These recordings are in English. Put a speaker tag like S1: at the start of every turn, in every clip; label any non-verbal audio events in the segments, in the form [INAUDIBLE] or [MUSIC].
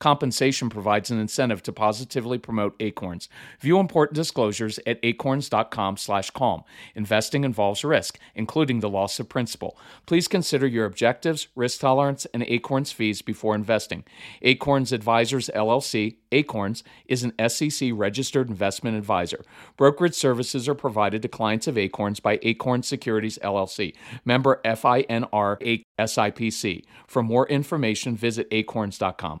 S1: Compensation provides an incentive to positively promote Acorns. View important disclosures at acorns.com/calm. Investing involves risk, including the loss of principal. Please consider your objectives, risk tolerance, and Acorns fees before investing. Acorns Advisors LLC, Acorns, is an SEC registered investment advisor. Brokerage services are provided to clients of Acorns by Acorn Securities LLC, member FINRA SIPC. For more information, visit acorns.com.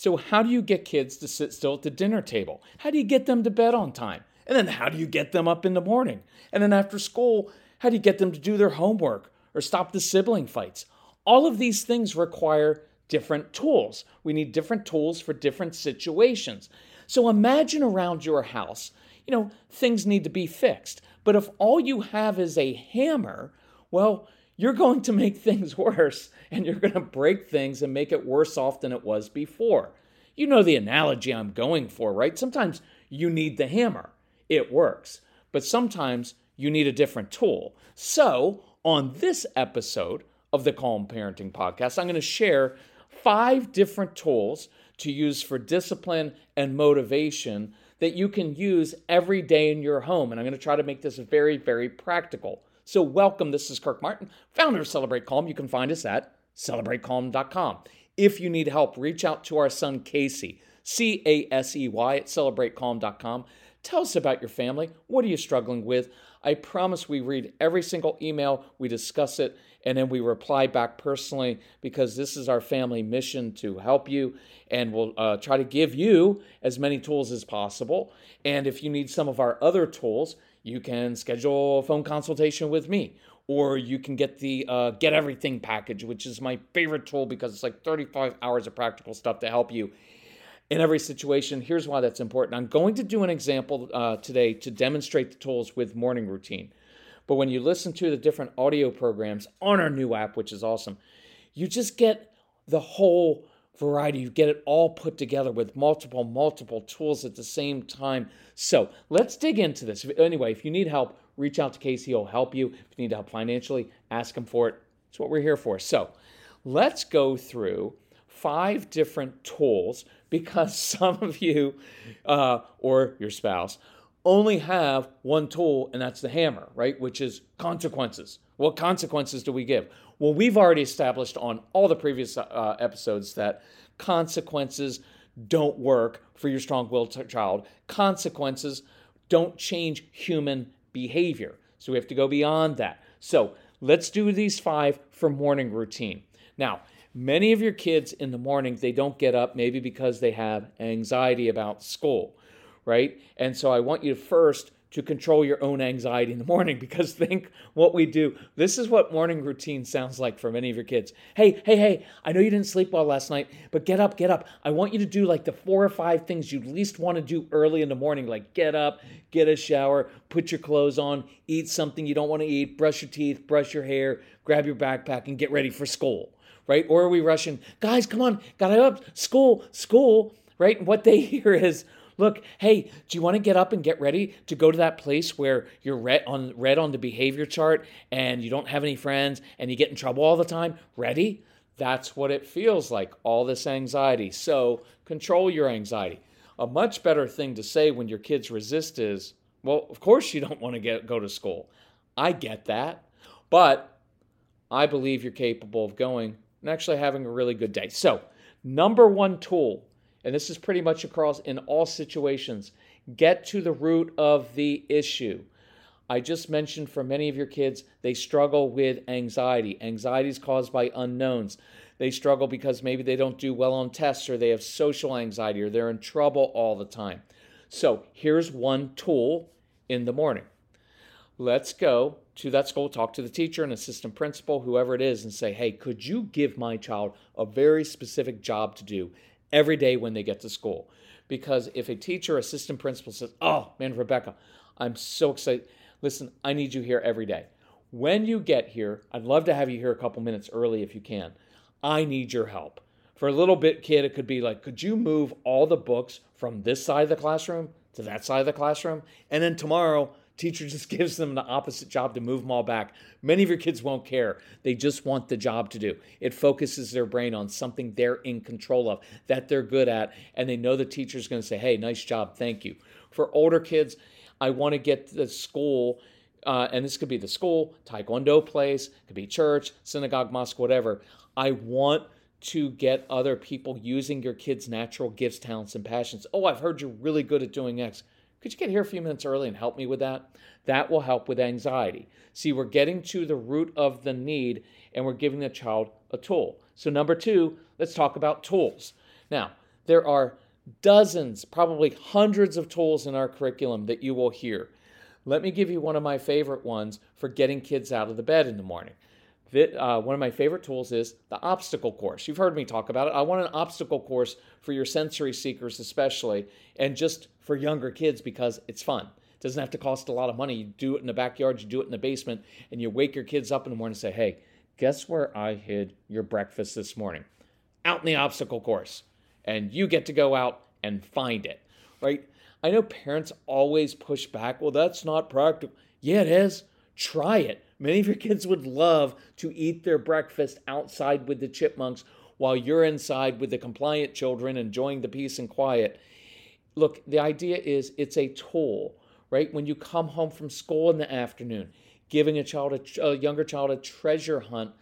S1: So, how do you get kids to sit still at the dinner table? How do you get them to bed on time? And then, how do you get them up in the morning? And then, after school, how do you get them to do their homework or stop the sibling fights? All of these things require different tools. We need different tools for different situations. So, imagine around your house, you know, things need to be fixed. But if all you have is a hammer, well, you're going to make things [LAUGHS] worse and you're going to break things and make it worse off than it was before. You know the analogy I'm going for, right? Sometimes you need the hammer, it works, but sometimes you need a different tool. So, on this episode of the Calm Parenting Podcast, I'm going to share five different tools to use for discipline and motivation that you can use every day in your home. And I'm going to try to make this very, very practical. So, welcome. This is Kirk Martin, founder of Celebrate Calm. You can find us at celebratecalm.com. If you need help, reach out to our son Casey, C A S E Y, at celebratecalm.com. Tell us about your family. What are you struggling with? I promise we read every single email, we discuss it, and then we reply back personally because this is our family mission to help you. And we'll uh, try to give you as many tools as possible. And if you need some of our other tools, you can schedule a phone consultation with me or you can get the uh, get everything package which is my favorite tool because it's like 35 hours of practical stuff to help you in every situation. Here's why that's important. I'm going to do an example uh, today to demonstrate the tools with morning routine. But when you listen to the different audio programs on our new app which is awesome you just get the whole variety. You get it all put together with multiple, multiple tools at the same time. So let's dig into this. Anyway, if you need help, reach out to Casey. He'll help you. If you need help financially, ask him for it. That's what we're here for. So let's go through five different tools because [LAUGHS] some of you uh, or your spouse only have one tool, and that's the hammer, right? Which is consequences. What consequences do we give? Well, we've already established on all the previous uh, episodes that consequences don't work for your strong willed child. Consequences don't change human behavior. So we have to go beyond that. So let's do these five for morning routine. Now, many of your kids in the morning, they don't get up maybe because they have anxiety about school, right? And so I want you to first to control your own anxiety in the morning because think what we do. This is what morning routine sounds like for many of your kids. Hey, hey, hey, I know you didn't sleep well last night, but get up, get up. I want you to do like the four or five things you least want to do early in the morning, like get up, get a shower, put your clothes on, eat something you don't want to eat, brush your teeth, brush your hair, grab your backpack, and get ready for school, right? Or are we rushing? Guys, come on, gotta up, school, school, right? And what they [LAUGHS] hear is, Look, hey, do you want to get up and get ready to go to that place where you're red on red on the behavior chart and you don't have any friends and you get in trouble all the time? Ready? That's what it feels like, all this anxiety. So, control your anxiety. A much better thing to say when your kids resist is, Well, of course you don't want to get go to school. I get that. But I believe you're capable of going and actually having a really good day. So, number one tool, and this is pretty much across in all situations, get to the root of the issue. I just mentioned for many of your kids, they struggle with anxiety. Anxiety is caused by unknowns. They struggle because maybe they don't do well on tests or they have social anxiety or they're in trouble all the time. So, here's one tool in the morning. Let's go to that school, talk to the teacher and assistant principal, whoever it is, and say, hey, could you give my child a very specific job to do every day when they get to school? Because if a teacher, assistant principal says, oh, man, Rebecca, I'm so excited. Listen, I need you here every day. When you get here, I'd love to have you here a couple minutes early if you can. I need your help. For a little bit kid, it could be like, could you move all the books from this side of the classroom to that side of the classroom? And then tomorrow, Teacher [LAUGHS] just gives them the opposite job to move them all back. Many of your kids won't care. They just want the job to do. It focuses their brain on something they're in control of, that they're good at, and they know the teacher's going to say, hey, nice job, thank you. For older kids, I want to get the school, uh, and this could be the school, taekwondo place, could be church, synagogue, mosque, whatever. I want to get other people using your kids' natural gifts, talents, and passions. Oh, I've heard you're really good at doing X. Could you get here a few minutes early and help me with that? That will help with anxiety. See, we're getting to the root of the need and we're giving the child a tool. So, number two, let's talk about tools. Now, there are dozens, probably hundreds of tools in our curriculum that you will hear. Let me give you one of my favorite ones for getting kids out of the bed in the morning. Uh, one of my favorite tools is the obstacle course. You've heard me talk about it. I want an obstacle course for your sensory seekers, especially, and just for younger kids because it's fun. It doesn't have to cost a lot of money. You do it in the backyard, you do it in the basement, and you wake your kids up in the morning and say, hey, guess where I hid your breakfast this morning? Out in the obstacle course. And you get to go out and find it, right? I know parents always push back. Well, that's not practical. Yeah, it is. Try it. Many of your kids would love to eat their breakfast outside with the chipmunks while you're inside with the compliant children enjoying the peace and quiet. Look, the idea is it's a tool, right? When you come home from school in the afternoon, giving a child a, a younger child a treasure hunt,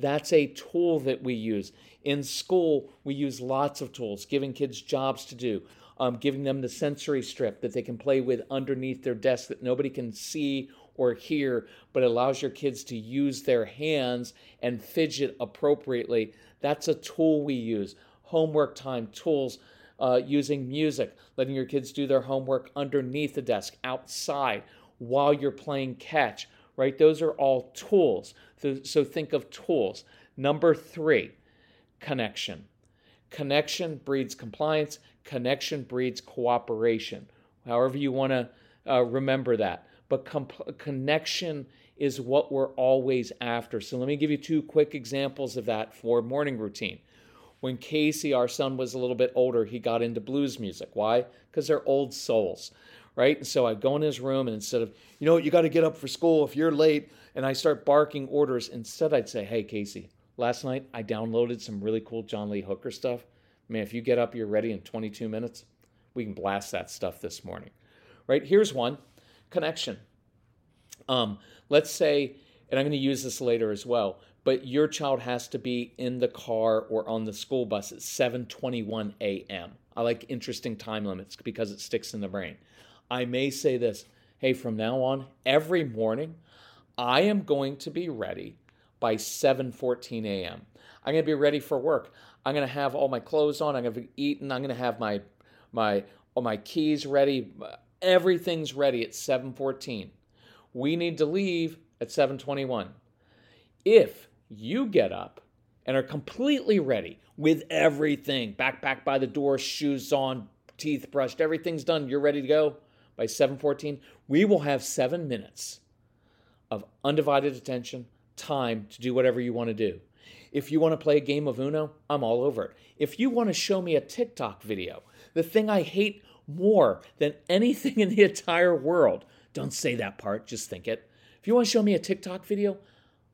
S1: that's a tool that we use. In school, we use lots of tools, giving kids jobs to do, um, giving them the sensory strip that they can play with underneath their desk that nobody can see or hear, but allows your kids to use their hands and fidget appropriately. That's a tool we use. Homework time tools, uh, using music, letting your kids do their homework underneath the desk, outside, while you're playing catch, right? Those are all tools. So, so think of tools. Number three, connection. Connection breeds compliance, connection breeds cooperation. However, you want to uh, remember that but comp- connection is what we're always after. So let me give you two quick examples of that for morning routine. When Casey, our son, was a little bit older, he got into blues music. Why? Because they're old souls, right? And so I go in his room, and instead of, you know, you got to get up for school if you're late, and I start barking orders, instead I'd say, hey, Casey, last night I downloaded some really cool John Lee Hooker stuff. Man, if you get up, you're ready in 22 minutes, we can blast that stuff this morning, right? Here's one connection. Um, let's say, and I'm going to use this later as well, but your child has to be in the car or on the school bus at 7:21 a.m. I like interesting time limits because it sticks in the brain. I may say this, hey, from now on, every morning, I am going to be ready by 7:14 a.m. I'm going to be ready for work. I'm going to have all my clothes on. I'm going to be eaten. I'm going to have my my all my keys ready. Everything's ready at 7:14. We need to leave at 7:21. If you get up and are completely ready with everything, backpack by the door, shoes on, teeth brushed, everything's done, you're ready to go by 7:14, we will have 7 minutes of undivided attention, time to do whatever you want to do. If you want to play a game of Uno, I'm all over it. If you want to show me a TikTok video, the thing I hate more than anything in the [LAUGHS] entire world. Don't say that part, just think it. If you want to show me a TikTok video,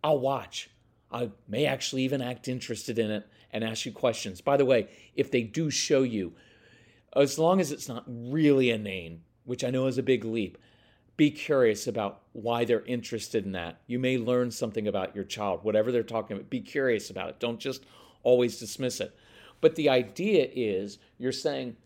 S1: I'll watch. I may actually even act interested in it and ask you questions. By the way, if they do show you, as long as it's not really inane, which I know is a big leap, be curious about why they're interested in that. You may learn something about your child, whatever they're talking about. Be curious about it. Don't just always dismiss it. But the idea is you're saying,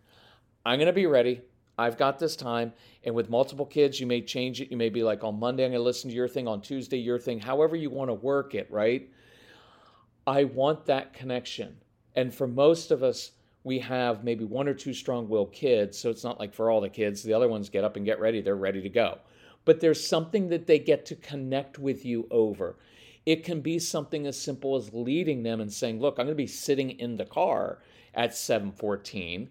S1: I'm going to be ready. I've got this time. And with multiple kids, you may change it. You may be like, on Monday, I'm going to listen to your thing. On Tuesday, your thing. However, you want to work it, right? I want that connection. And for most of us, we have maybe one or two strong willed kids. So it's not like for all the kids, the other ones get up and get ready, they're ready to go. But there's something that they get to connect with you over. It can be something as simple as leading them and saying, Look, I'm going to be sitting in the car at 714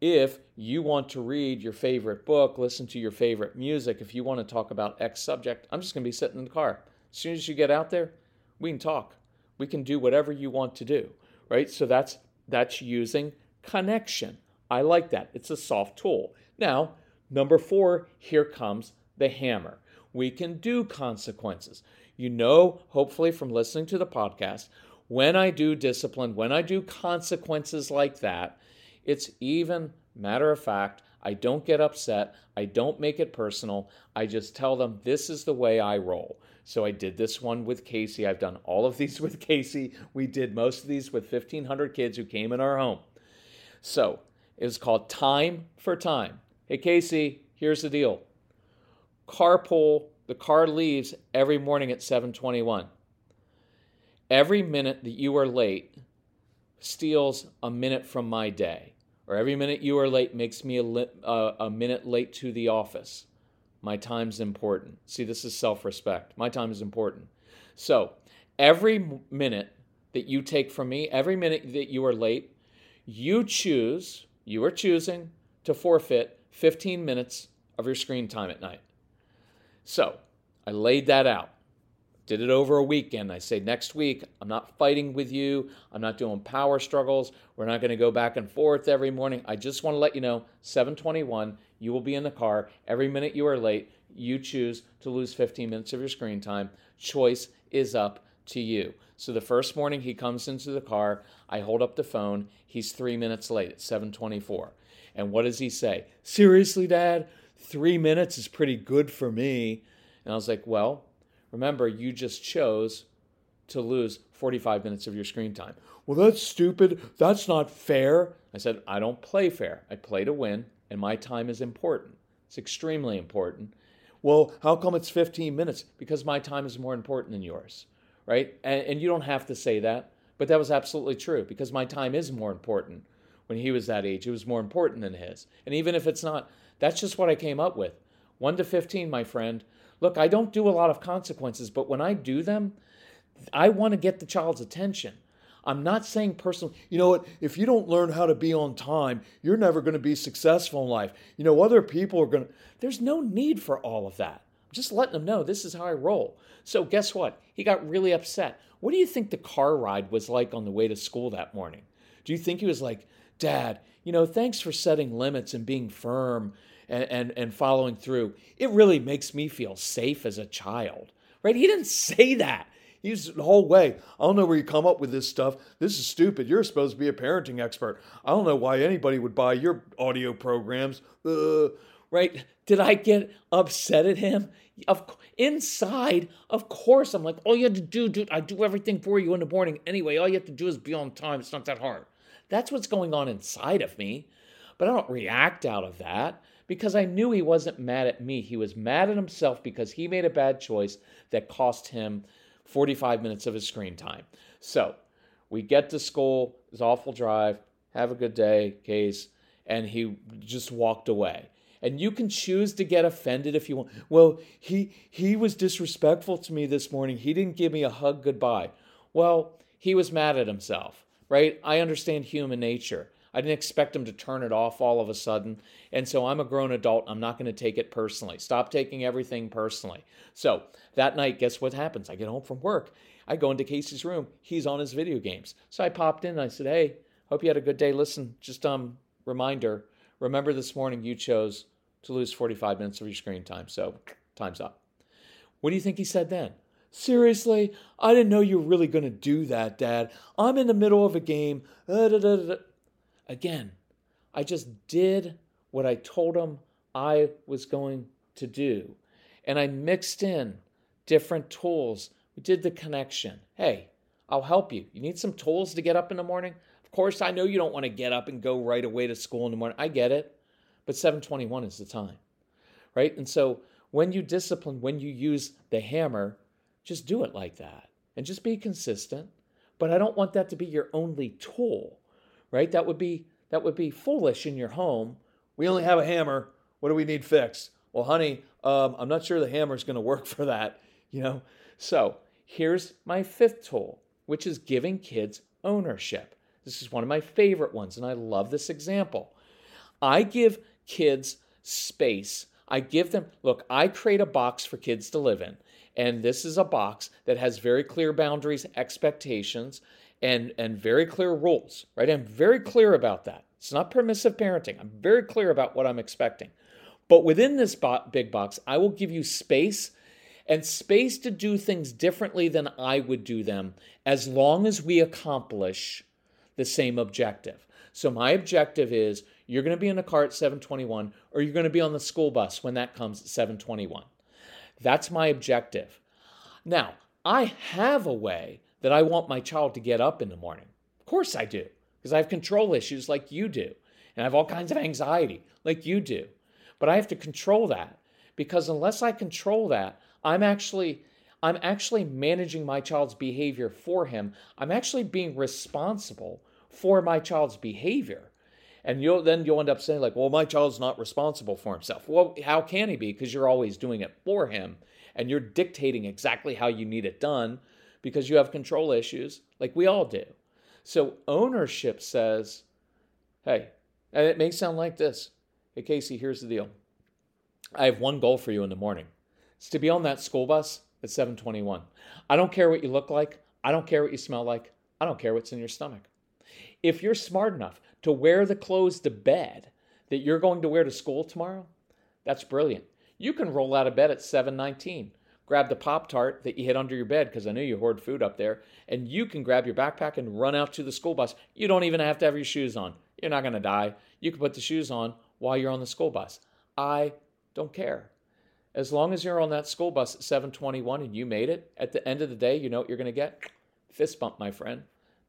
S1: if you want to read your favorite book, listen to your favorite music, if you want to talk about X subject, I'm just going to be sitting in the car. As soon as you get out there, we can talk. We can do whatever you want to do, right? So that's that's using connection. I like that. It's a soft tool. Now, number 4, here comes the hammer. We can do consequences. You know, hopefully from listening to the podcast, when I do discipline, when I do consequences like that, it's even matter of fact. I don't get upset. I don't make it personal. I just tell them this is the way I roll. So I did this one with Casey. I've done all of these [LAUGHS] with Casey. We did most of these with 1,500 kids who came in our home. So it was called Time for Time. Hey, Casey, here's the deal carpool, the car leaves every morning at 721. Every minute that you are late steals a minute from my day or every minute you are late makes me a, li- uh, a minute late to the office. My time's important. See, this is self respect. My time is important. So, every minute that you take from me, every minute that you are late, you choose, you are choosing to forfeit 15 minutes of your screen time at night. So, I laid that out did it over a weekend. I say, next week, I'm not fighting with you. I'm not doing power struggles. We're not going to go back and forth every morning. I just want to let you know 721, you will be in the car. Every minute you are late, you choose to lose 15 minutes of your screen time. Choice is up to you. So the first morning he comes into the car, I hold up the phone. He's three minutes late at 724. And what does he say? Seriously, Dad? Three minutes is pretty good for me. And I was like, well, Remember, you just chose to lose 45 minutes of your screen time. Well, that's stupid. That's not fair. I said, I don't play fair. I play to win, and my time is important. It's extremely important. Well, how come it's 15 minutes? Because my time is more important than yours, right? And, and you don't have to say that, but that was absolutely true because my time is more important. When he was that age, it was more important than his. And even if it's not, that's just what I came up with. 1 to 15, my friend, Look, I don't do a lot of consequences, but when I do them, I want to get the child's attention. I'm not saying personally, you know what, if you don't learn how to be on time, you're never going to be successful in life. You know, other people are going to, there's no need for all of that. I'm just letting them know this is how I roll. So, guess what? He got really upset. What do you think the car ride was like on the way to school that morning? Do you think he was like, Dad, you know, thanks for setting limits and being firm and, and, and following through. It really makes me feel safe as a child, right? He didn't [LAUGHS] say that. He's the whole way. I don't know where you come up with this stuff. This is stupid. You're supposed to be a parenting expert. I don't know why anybody would buy your audio programs. Uh, right? Did I get upset at him? Of inside, of course, I'm like, all you have to do, dude, I do everything for you in the morning anyway. All you have to do is be on time. It's not that hard. That's what's going on inside of me. But I don't react out of that because I knew he wasn't mad at me. He was mad at himself because he made a bad choice that cost him 45 minutes of his screen time. So we get to school, it's awful drive, have a good day, case, and he just walked away. And you can choose to get offended if you want. Well, he he was disrespectful to me this morning. He didn't give me a hug goodbye. Well, he was mad at himself, right? I understand human nature. I didn't expect him to turn it off all of a sudden. And so I'm a grown adult. I'm not going to take it personally. Stop taking everything personally. So that night, guess what happens? I get home from work. I go into Casey's room. He's on his video games. So I popped in and I said, Hey, hope you had a good day. Listen, just um reminder, remember this morning you chose to lose 45 minutes of your screen time. So time's up. What do you think he said then? Seriously? I didn't know you were really going to do that, Dad. I'm in the middle of a game. Uh, da, da, da. Again, I just did what I told him I was going to do. and I mixed in different tools. We did the connection. Hey, I'll help you. You need some tools to get up in the morning? Of course, I know you don't want to get up and go right away to school in the morning. I get it. But 721 is the time. Right? And so when you discipline, when you use the hammer, just do it like that and just be consistent. But I don't want that to be your only tool, right? That would be that would be foolish in your home. We only have a hammer. What do we need fixed? Well, honey, um, I'm not sure the hammer is going to work for that. You know. So here's my fifth tool, which is giving kids ownership. This is one of my favorite ones, and I love this example. I give kids space. I give them, look, I create a box for kids to live in. And this is a box that has very clear boundaries, expectations, and, and very clear rules, right? I'm very clear about that. It's not permissive parenting. I'm very clear about what I'm expecting. But within this bo- big box, I will give you space and space to do things differently than I would do them as long as we accomplish the same objective. So, my objective is you're going to be in a car at 721 or you're going to be on the school bus when that comes at 721. That's my objective. Now, I have a way that I want my child to get up in the morning. Of course I do, because I have control issues like you do, and I have all kinds of anxiety like you do. But I have to control that because unless I control that, I'm actually I'm actually managing my child's behavior for him. I'm actually being responsible for my child's behavior. And you'll then you'll end up saying, like, well, my child's not responsible for himself. Well, how can he be? Because you're always doing it for him and you're dictating exactly how you need it done because you have control issues, like we all do. So ownership says, hey, and it may sound like this. Hey, Casey, here's the deal. I have one goal for you in the morning. It's to be on that school bus at 721. I don't care what you look like. I don't care what you smell like. I don't care what's in your stomach. If you're smart enough to wear the clothes to bed that you're going to wear to school tomorrow, that's brilliant. You can roll out of bed at 719, grab the Pop Tart that you hid under your bed because I know you hoard food up there, and you can grab your backpack and run out to the school bus. You don't even have to have your shoes on. You're not going to die. You can put the shoes on while you're on the school bus. I don't care. As long as you're on that school bus at 721 and you made it, at the end of the day, you know what you're going to get? Fist bump, my friend.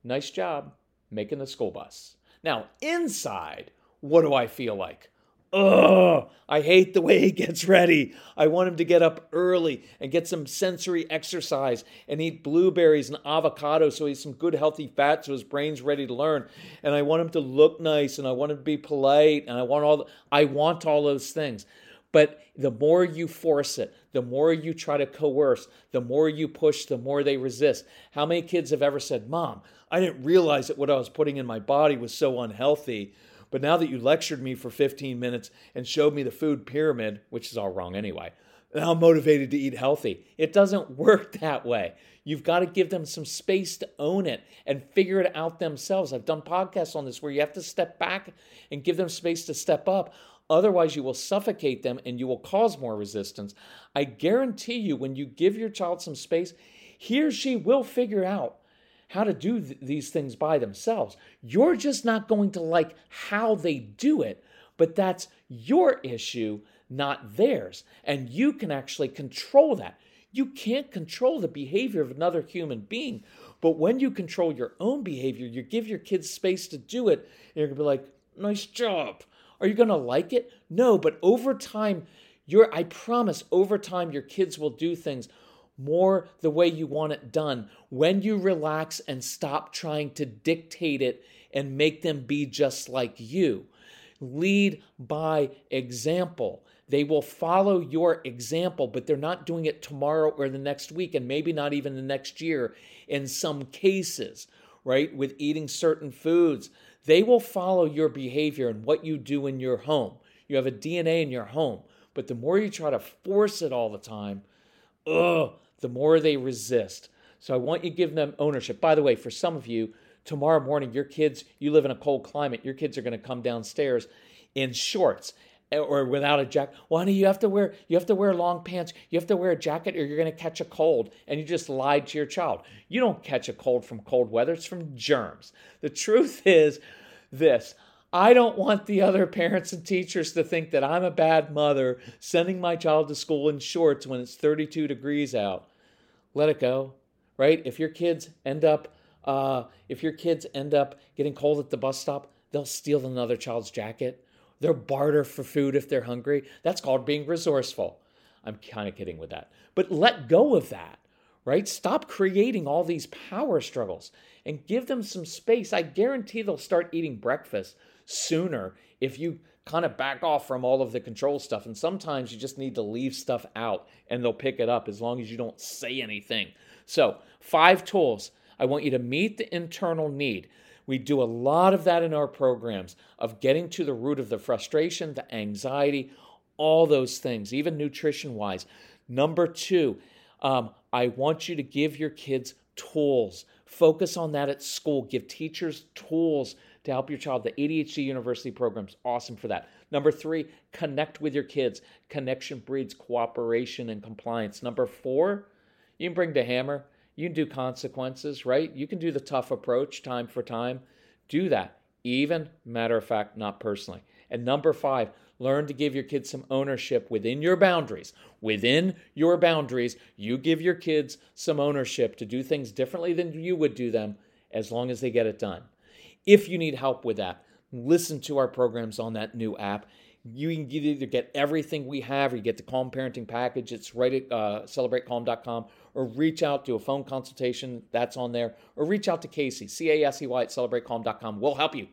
S1: Nice job making the school bus. Now, inside, what do I feel like? Ugh, I hate the way he gets ready. I want him to get up early and get some sensory exercise and eat blueberries and avocado so he's some good healthy fat so his brain's ready to learn. And I want him to look nice and I want him to be polite and I want all the, I want all those things. But the more you force it, the more you try to coerce, the more you push, the more they resist. How many kids have ever said, Mom, I didn't realize that what I was putting in my body was so unhealthy. But now that you lectured me for 15 minutes and showed me the food pyramid, which is all wrong anyway, now I'm motivated to eat healthy. It doesn't [LAUGHS] work that way. You've got to give them some space to own it and figure it out themselves. I've done podcasts on this where you have to step back and give them space to step up. Otherwise, you will suffocate them and you will cause more resistance. I guarantee you, when you give your child some space, he or she will figure out how to do th- these things by themselves. You're just not going to like how they do it, but that's your issue, not theirs. And you can actually control that. You can't control the behavior of another human being, but when you control your own behavior, you give your kids space to do it, and you're gonna be like, nice job. Are you gonna like it? No, but over time, you're, I promise, over time, your kids will do things more the way you want it done when you relax and stop trying to dictate it and make them be just like you. Lead by example. They will follow your example, but they're not doing it tomorrow or the next week, and maybe not even the next year in some cases, right? With eating certain foods. They will follow your behavior and what you do in your home. You have a DNA in your home, but the more you try to force it all the time, ugh, the more they resist. So I want you to give them ownership. By the way, for some of you, tomorrow morning, your kids, you live in a cold climate, your kids are going to come downstairs in shorts eh, or without a jacket. Why do you have to wear you have to wear long pants. You have to wear a jacket, or you're going to catch a cold. And you just lied to your child. You don't catch a cold from cold weather; it's from germs. The truth [LAUGHS] is this: I don't want the other parents and teachers to think that I'm a bad mother sending my child to school in shorts when it's 32 degrees out. Let it go, right? If your kids end up, uh, if your kids end up getting cold at the bus stop, they'll steal another child's jacket. They'll barter for food if they're hungry. That's called being resourceful. I'm kind of kidding with that. But let go of that, right? Stop creating all these power struggles and give them some space. I guarantee they'll start eating breakfast sooner if you kind of back off from all of the control stuff. And sometimes you just need to leave stuff out and they'll pick it up as long as you don't say anything. So, five tools. I want you to meet the internal need. We do a lot of that in our programs of getting to the root of the frustration, the anxiety, all those things, even nutrition wise. Number two, um, I want you to give your kids tools. Focus on that at school. Give teachers tools to help your child. The ADHD University program is awesome for that. Number three, connect with your kids. Connection breeds cooperation and compliance. Number four, you can bring the hammer. You can do consequences, right? You can do the tough approach time for time. Do that. Even, matter of fact, not personally. And number five, learn to give your kids some ownership within your boundaries. Within your boundaries, you give your kids some ownership to do things differently than you would do them as long as they get it done. If you need help with that, listen to our programs on that new app. You can either get everything we have, or you get the Calm Parenting Package. It's right at uh, celebratecalm.com, or reach out to a phone consultation that's on there, or reach out to Casey, C A S E Y, at celebratecalm.com. We'll help you.